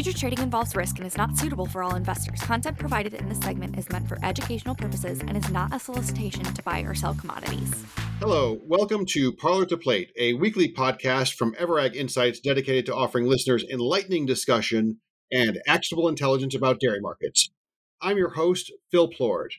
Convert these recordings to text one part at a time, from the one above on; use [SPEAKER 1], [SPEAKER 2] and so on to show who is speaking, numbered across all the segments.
[SPEAKER 1] Future trading involves risk and is not suitable for all investors. Content provided in this segment is meant for educational purposes and is not a solicitation to buy or sell commodities.
[SPEAKER 2] Hello, welcome to Parlor to Plate, a weekly podcast from Ever.Ag Insights dedicated to offering listeners enlightening discussion and actionable intelligence about dairy markets. I'm your host, Phil Plourd.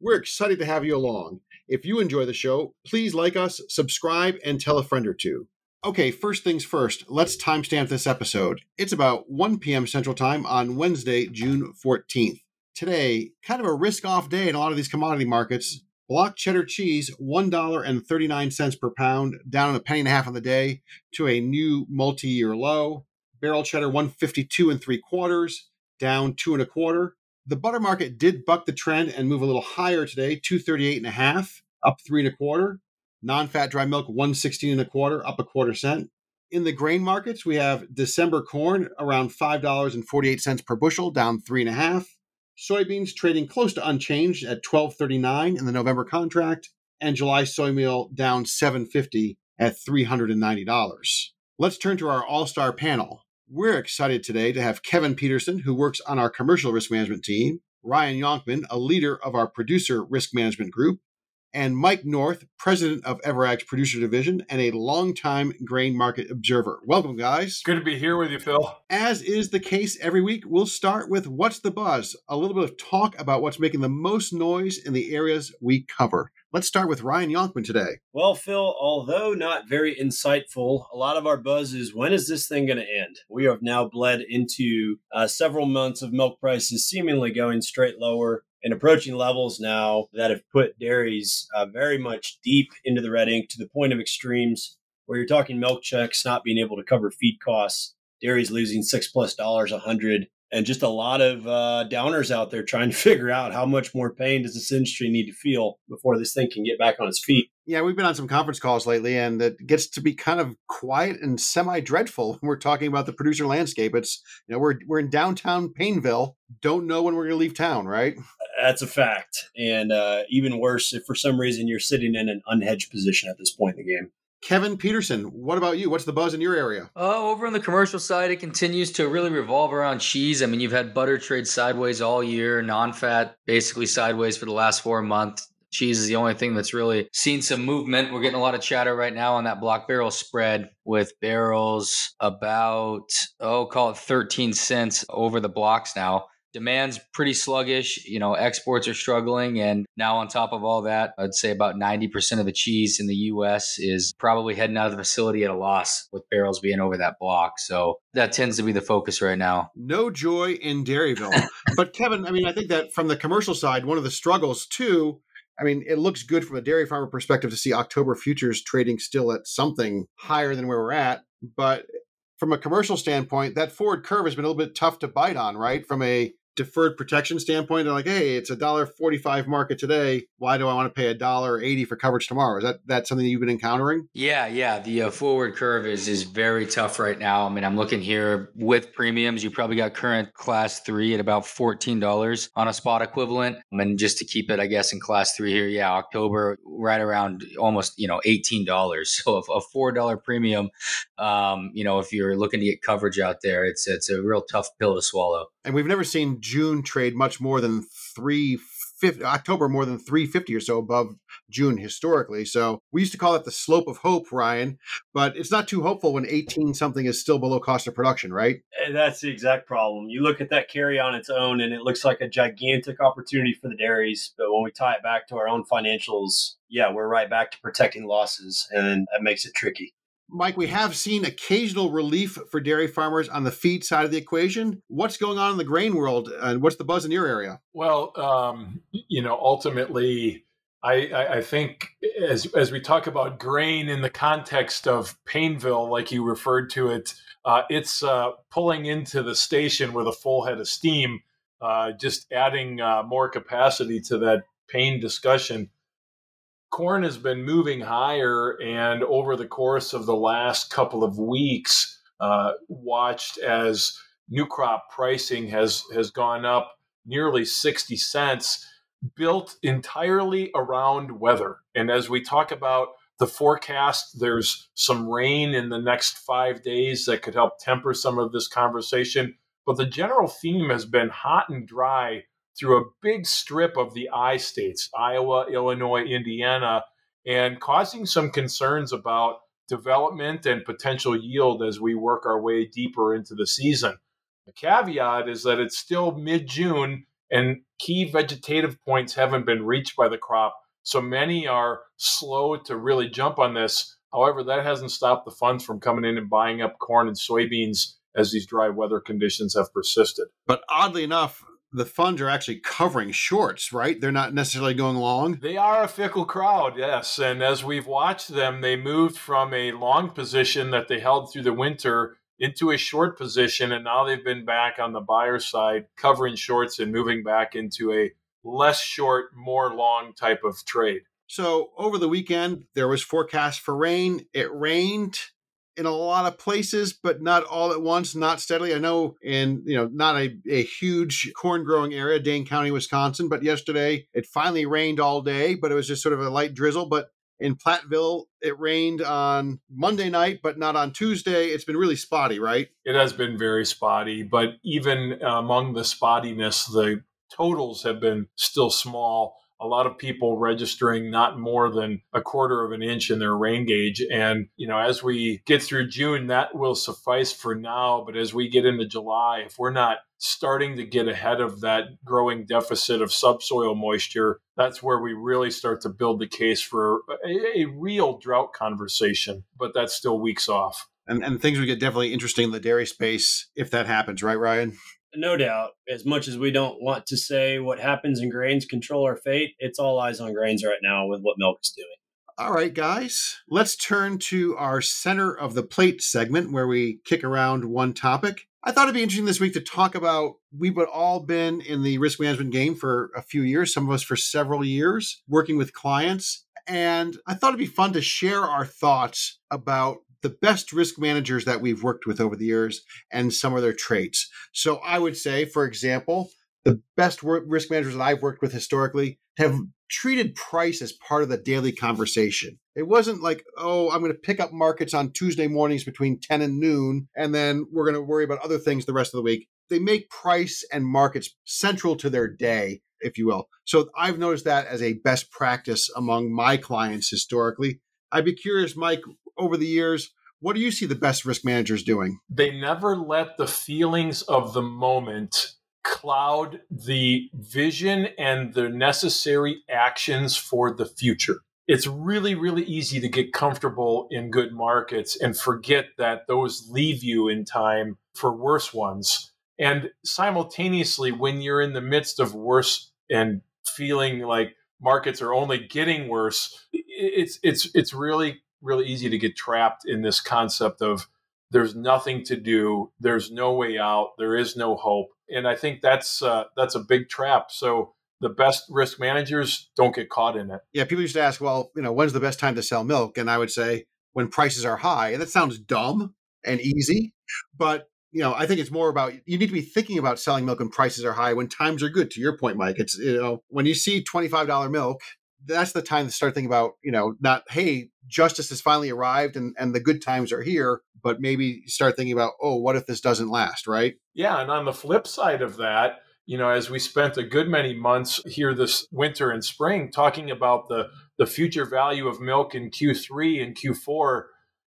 [SPEAKER 2] We're excited to have you along. If you enjoy the show, please like us, subscribe, and tell a friend or two. Okay, first things first, let's timestamp this episode. It's about 1 p.m. Central Time on Wednesday, June 14th. Today, kind of a risk off day in a lot of these commodity markets. Block cheddar cheese, $1.39 per pound, down a penny and a half on the day to a new multi year low. Barrel cheddar, 152 and three quarters, down two and a quarter. The butter market did buck the trend and move a little higher today, 238 and a half, up three and a quarter. Non-fat dry milk, 116 and a quarter, up a quarter cent. In the grain markets, we have December corn around $5.48 per bushel, down three and a half. Soybeans trading close to unchanged at 12.39 in the November contract, and July soy meal down 7.50 at $390. Let's turn to our all-star panel. We're excited today to have Kevin Peterson, who works on our commercial risk management team, Ryan Yonkman, a leader of our producer risk management group, and Mike North, president of Ever.Ag's producer division and a longtime grain market observer. Welcome, guys.
[SPEAKER 3] Good to be here with you, Phil.
[SPEAKER 2] As is the case every week, we'll start with What's the Buzz? A little bit of talk about what's making the most noise in the areas we cover. Let's start with Ryan Yonkman today.
[SPEAKER 4] Well, Phil, although not very insightful, a lot of our buzz is when is this thing going to end? We have now bled into uh, several months of milk prices seemingly going straight lower and approaching levels now that have put dairies uh, very much deep into the red ink to the point of extremes where you're talking milk checks not being able to cover feed costs, dairies losing six plus dollars a hundred, and just a lot of uh, downers out there trying to figure out how much more pain does this industry need to feel before this thing can get back on its feet.
[SPEAKER 2] Yeah, we've been on some conference calls lately, and it gets to be kind of quiet and semi-dreadful when we're talking about the producer landscape. It's you know we're we're in downtown Painville, don't know when we're going to leave town, right?
[SPEAKER 4] That's a fact, and uh, even worse if for some reason you're sitting in an unhedged position at this point in the game.
[SPEAKER 2] Kevin Peterson, what about you? What's the buzz in your area?
[SPEAKER 5] Uh, over on the commercial side, it continues to really revolve around cheese. I mean, you've had butter trade sideways all year, non fat basically sideways for the last four months. Cheese is the only thing that's really seen some movement. We're getting a lot of chatter right now on that block barrel spread with barrels about, oh, call it 13 cents over the blocks now demand's pretty sluggish. You know, exports are struggling. And now, on top of all that, I'd say about 90% of the cheese in the US is probably heading out of the facility at a loss with barrels being over that block. So that tends to be the focus right now.
[SPEAKER 2] No joy in Dairyville. but, Kevin, I mean, I think that from the commercial side, one of the struggles too. I mean, it looks good from a dairy farmer perspective to see October futures trading still at something higher than where we're at. But from a commercial standpoint, that forward curve has been a little bit tough to bite on, right? From a deferred protection standpoint, they're like, hey, it's a dollar forty-five market today. Why do I want to pay a dollar eighty for coverage tomorrow? Is that that something you've been encountering?
[SPEAKER 5] Yeah, yeah. The uh, forward curve is is very tough right now. I mean, I'm looking here with premiums. You probably got current class three at about fourteen dollars on a spot equivalent. I mean, just to keep it, I guess, in class three here, yeah, October right around almost you know eighteen dollars. So a four dollar premium, um, you know, if you're looking to get coverage out there, it's it's a real tough pill to swallow.
[SPEAKER 2] And we've never seen June trade much more than 350 October more than 350 or so above June historically. So we used to call it the slope of hope, Ryan, but it's not too hopeful when 18 something is still below cost of production, right?
[SPEAKER 4] And that's the exact problem. You look at that carry on its own and it looks like a gigantic opportunity for the dairies, but when we tie it back to our own financials, yeah, we're right back to protecting losses and that makes it tricky.
[SPEAKER 2] Mike, we have seen occasional relief for dairy farmers on the feed side of the equation. What's going on in the grain world, and what's the buzz in your area?
[SPEAKER 3] Well, um, you know, ultimately, I, I, I, think as as we talk about grain in the context of Painville, like you referred to it, uh, it's uh, pulling into the station with a full head of steam, uh, just adding uh, more capacity to that pain discussion corn has been moving higher, and over the course of the last couple of weeks, uh, watched as new crop pricing has has gone up nearly 60 cents, built entirely around weather. And as we talk about the forecast, there's some rain in the next five days that could help temper some of this conversation. But the general theme has been hot and dry through a big strip of the I states Iowa, Illinois, Indiana and causing some concerns about development and potential yield as we work our way deeper into the season. The caveat is that it's still mid June and key vegetative points haven't been reached by the crop. So many are slow to really jump on this. However, that hasn't stopped the funds from coming in and buying up corn and soybeans as these dry weather conditions have persisted.
[SPEAKER 2] But oddly enough, the funds are actually covering shorts, right? They're not necessarily going long.
[SPEAKER 3] They are a fickle crowd, yes. And as we've watched them, they moved from a long position that they held through the winter into a short position. And now they've been back on the buyer side, covering shorts and moving back into a less short, more long type of trade.
[SPEAKER 2] So over the weekend, there was forecast for rain. It rained in a lot of places, but not all at once, not steadily. I know in, you know, not a, a huge corn growing area, Dane County, Wisconsin, but yesterday it finally rained all day, but it was just sort of a light drizzle. But in Platteville, it rained on Monday night, but not on Tuesday. It's been really spotty, right?
[SPEAKER 3] It has been very spotty, but even uh, among the spottiness, the totals have been still small a lot of people registering not more than a quarter of an inch in their rain gauge. And, you know, as we get through June, that will suffice for now. But as we get into July, if we're not starting to get ahead of that growing deficit of subsoil moisture, that's where we really start to build the case for a, a real drought conversation. But that's still weeks off.
[SPEAKER 2] And, and things would get definitely interesting in the dairy space if that happens, right, Ryan?
[SPEAKER 4] No doubt. As much as we don't want to say what happens in grains control our fate, it's all eyes on grains right now with what milk is doing.
[SPEAKER 2] All right, guys, let's turn to our center of the plate segment where we kick around one topic. I thought it'd be interesting this week to talk about we've all been in the risk management game for a few years, some of us for several years, working with clients. And I thought it'd be fun to share our thoughts about the best risk managers that we've worked with over the years and some of their traits. So I would say, for example, the best risk managers that I've worked with historically have treated price as part of the daily conversation. It wasn't like, oh, I'm going to pick up markets on Tuesday mornings between 10 and noon, and then we're going to worry about other things the rest of the week. They make price and markets central to their day, if you will. So I've noticed that as a best practice among my clients historically. I'd be curious, Mike, over the years, what do you see the best risk managers doing?
[SPEAKER 3] They never let the feelings of the moment cloud the vision and the necessary actions for the future. It's really, really easy to get comfortable in good markets and forget that those leave you in time for worse ones. And simultaneously, when you're in the midst of worse and feeling like markets are only getting worse, it's it's it's really really easy to get trapped in this concept of there's nothing to do, there's no way out, there is no hope, and I think that's uh, that's a big trap. So the best risk managers don't get caught in it.
[SPEAKER 2] Yeah, people used to ask, well, you know, when's the best time to sell milk? And I would say when prices are high. And that sounds dumb and easy, but you know, I think it's more about you need to be thinking about selling milk when prices are high when times are good. To your point, Mike, it's you know when you see twenty five dollar milk that's the time to start thinking about, you know, not, hey, justice has finally arrived and, and the good times are here, but maybe start thinking about, oh, what if this doesn't last, right?
[SPEAKER 3] Yeah. And on the flip side of that, you know, as we spent a good many months here this winter and spring talking about the, the future value of milk in Q3 and Q4,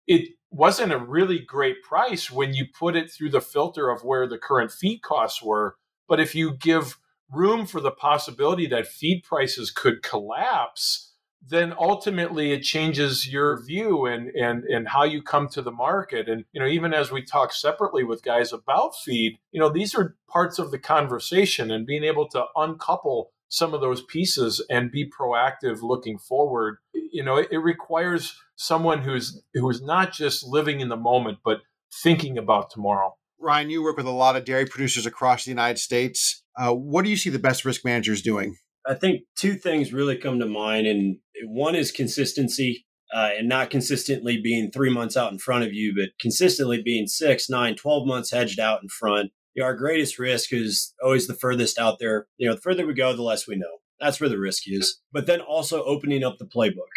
[SPEAKER 3] it wasn't a really great price when you put it through the filter of where the current feed costs were. But if you give room for the possibility that feed prices could collapse, then ultimately it changes your view and and and how you come to the market. And you know even as we talk separately with guys about feed you know these are parts of the conversation and being able to uncouple some of those pieces and be proactive looking forward you know it, it requires someone who's who's not just living in the moment but thinking about tomorrow
[SPEAKER 2] ryan you work with a lot of dairy producers across the united states uh, what do you see the best risk managers doing?
[SPEAKER 4] I think two things really come to mind, and one is consistency. Uh, and not consistently being three months out in front of you, but consistently being six, nine, 12 months hedged out in front. You know, our greatest risk is always the furthest out there. You know, the further we go, the less we know. That's where the risk is. But then also opening up the playbook.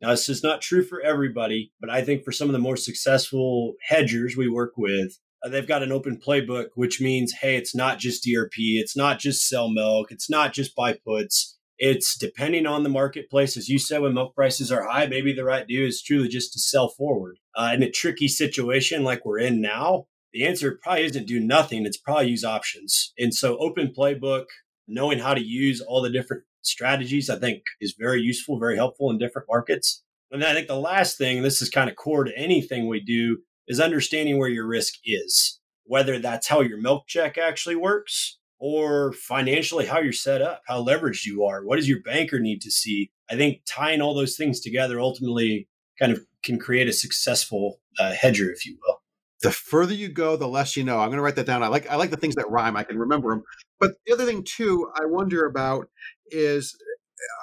[SPEAKER 4] Now, this is not true for everybody, but I think for some of the more successful hedgers we work with, they've got an open playbook, which means, hey, it's not just DRP, it's not just sell milk, it's not just buy puts. It's depending on the marketplace. As you said, when milk prices are high, maybe the right do is truly just to sell forward. Uh, in a tricky situation like we're in now, the answer probably isn't do nothing. It's probably use options. And so, open playbook, knowing how to use all the different strategies, I think is very useful, very helpful in different markets. And I think the last thing, this is kind of core to anything we do, is understanding where your risk is, whether that's how your milk check actually works or financially how you're set up, how leveraged you are. What does your banker need to see? I think tying all those things together ultimately kind of can create a successful uh, hedger, if you will.
[SPEAKER 2] The further you go, the less you know. I'm going to write that down. I like I like the things that rhyme. I can remember them. But the other thing too, I wonder about is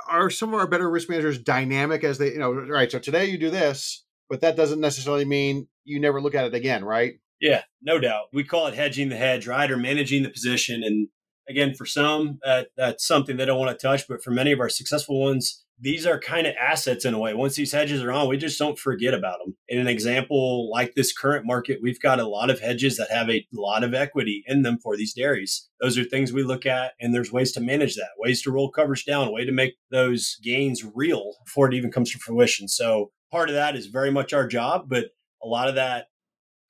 [SPEAKER 2] are some of our better risk managers dynamic as they you know right so today you do this but that doesn't necessarily mean you never look at it again right
[SPEAKER 4] yeah no doubt we call it hedging the hedge right or managing the position and again for some uh, that's something they don't want to touch but for many of our successful ones these are kind of assets in a way. Once these hedges are on, we just don't forget about them. In an example like this current market, we've got a lot of hedges that have a lot of equity in them for these dairies. Those are things we look at, and there's ways to manage that, ways to roll coverage down, way to make those gains real before it even comes to fruition. So part of that is very much our job, but a lot of that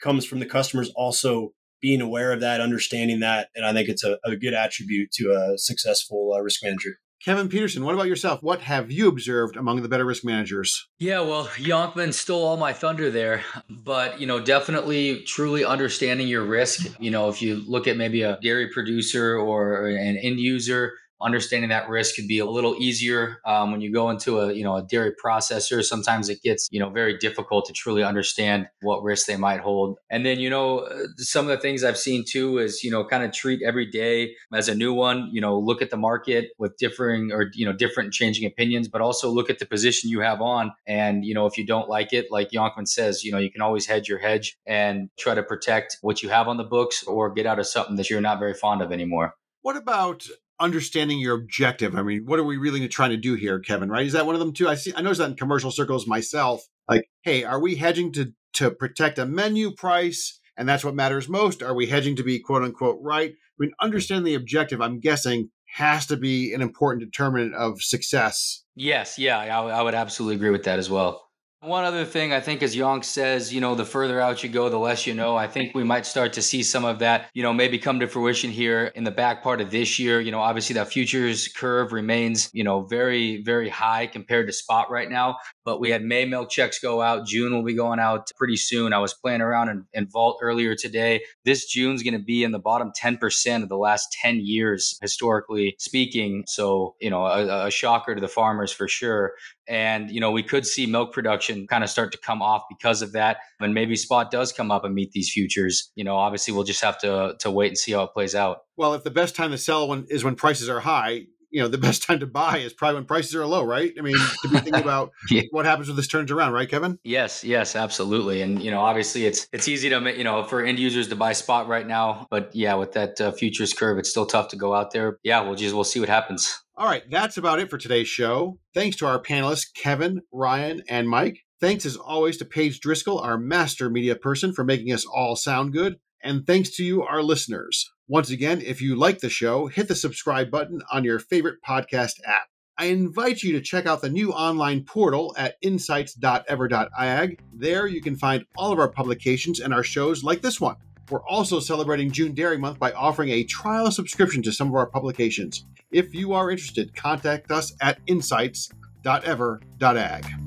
[SPEAKER 4] comes from the customers also being aware of that, understanding that, and I think it's a, a good attribute to a successful uh, risk manager.
[SPEAKER 2] Kevin Peterson, what about yourself? What have you observed among the better risk managers?
[SPEAKER 5] Yeah, well, Yonkman stole all my thunder there, but you know, definitely truly understanding your risk. You know, if you look at maybe a dairy producer or an end user, understanding that risk could be a little easier um, when you go into a you know a dairy processor. Sometimes it gets you know very difficult to truly understand what risk they might hold. And then you know some of the things i've seen too is you know kind of treat every day as a new one you know look at the market with differing or you know different changing opinions but also look at the position you have on. And you know if you don't like it like yonkman says you know you can always hedge your hedge and try to protect what you have on the books or get out of something that you're not very fond of anymore.
[SPEAKER 2] What about understanding your objective. I mean, what are we really trying to do here, Kevin? Right? Is that one of them too? I see. I notice that in commercial circles myself. Like, hey, are we hedging to to protect a menu price, and that's what matters most? Are we hedging to be quote unquote right? I mean, understanding the objective. I'm guessing has to be an important determinant of success.
[SPEAKER 5] Yes, yeah, I, I would absolutely agree with that as well. One other thing, I think, as Yonk says, you know, the further out you go, the less you know. I think we might start to see some of that, you know, maybe come to fruition here in the back part of this year. You know, obviously that futures curve remains, you know, very, very high compared to spot right now. But we had May milk checks go out. June will be going out pretty soon. I was playing around in, in Vault earlier today. This June's going to be in the bottom 10% of the last 10 years, historically speaking. So, you know, a, a shocker to the farmers for sure. And, you know, we could see milk production kind of start to come off because of that. And maybe spot does come up and meet these futures. You know, obviously we'll just have to to wait and see how it plays out.
[SPEAKER 2] Well, if the best time to sell when, is when prices are high, you know, the best time to buy is probably when prices are low, right? I mean, to be thinking about yeah. what happens when this turns around, right, Kevin?
[SPEAKER 5] Yes, yes, absolutely. And you know, obviously, it's it's easy to you know for end users to buy spot right now, but yeah, with that uh, futures curve, it's still tough to go out there. Yeah, we'll just we'll see what happens.
[SPEAKER 2] All right, that's about it for today's show. Thanks to our panelists, Kevin, Ryan, and Mike. Thanks as always to Paige Driscoll, our master media person, for making us all sound good. And thanks to you, our listeners. Once again, if you like the show, hit the subscribe button on your favorite podcast app. I invite you to check out the new online portal at insights.ever.ag. There you can find all of our publications and our shows like this one. We're also celebrating June Dairy Month by offering a trial subscription to some of our publications. If you are interested, contact us at insights.ever.ag.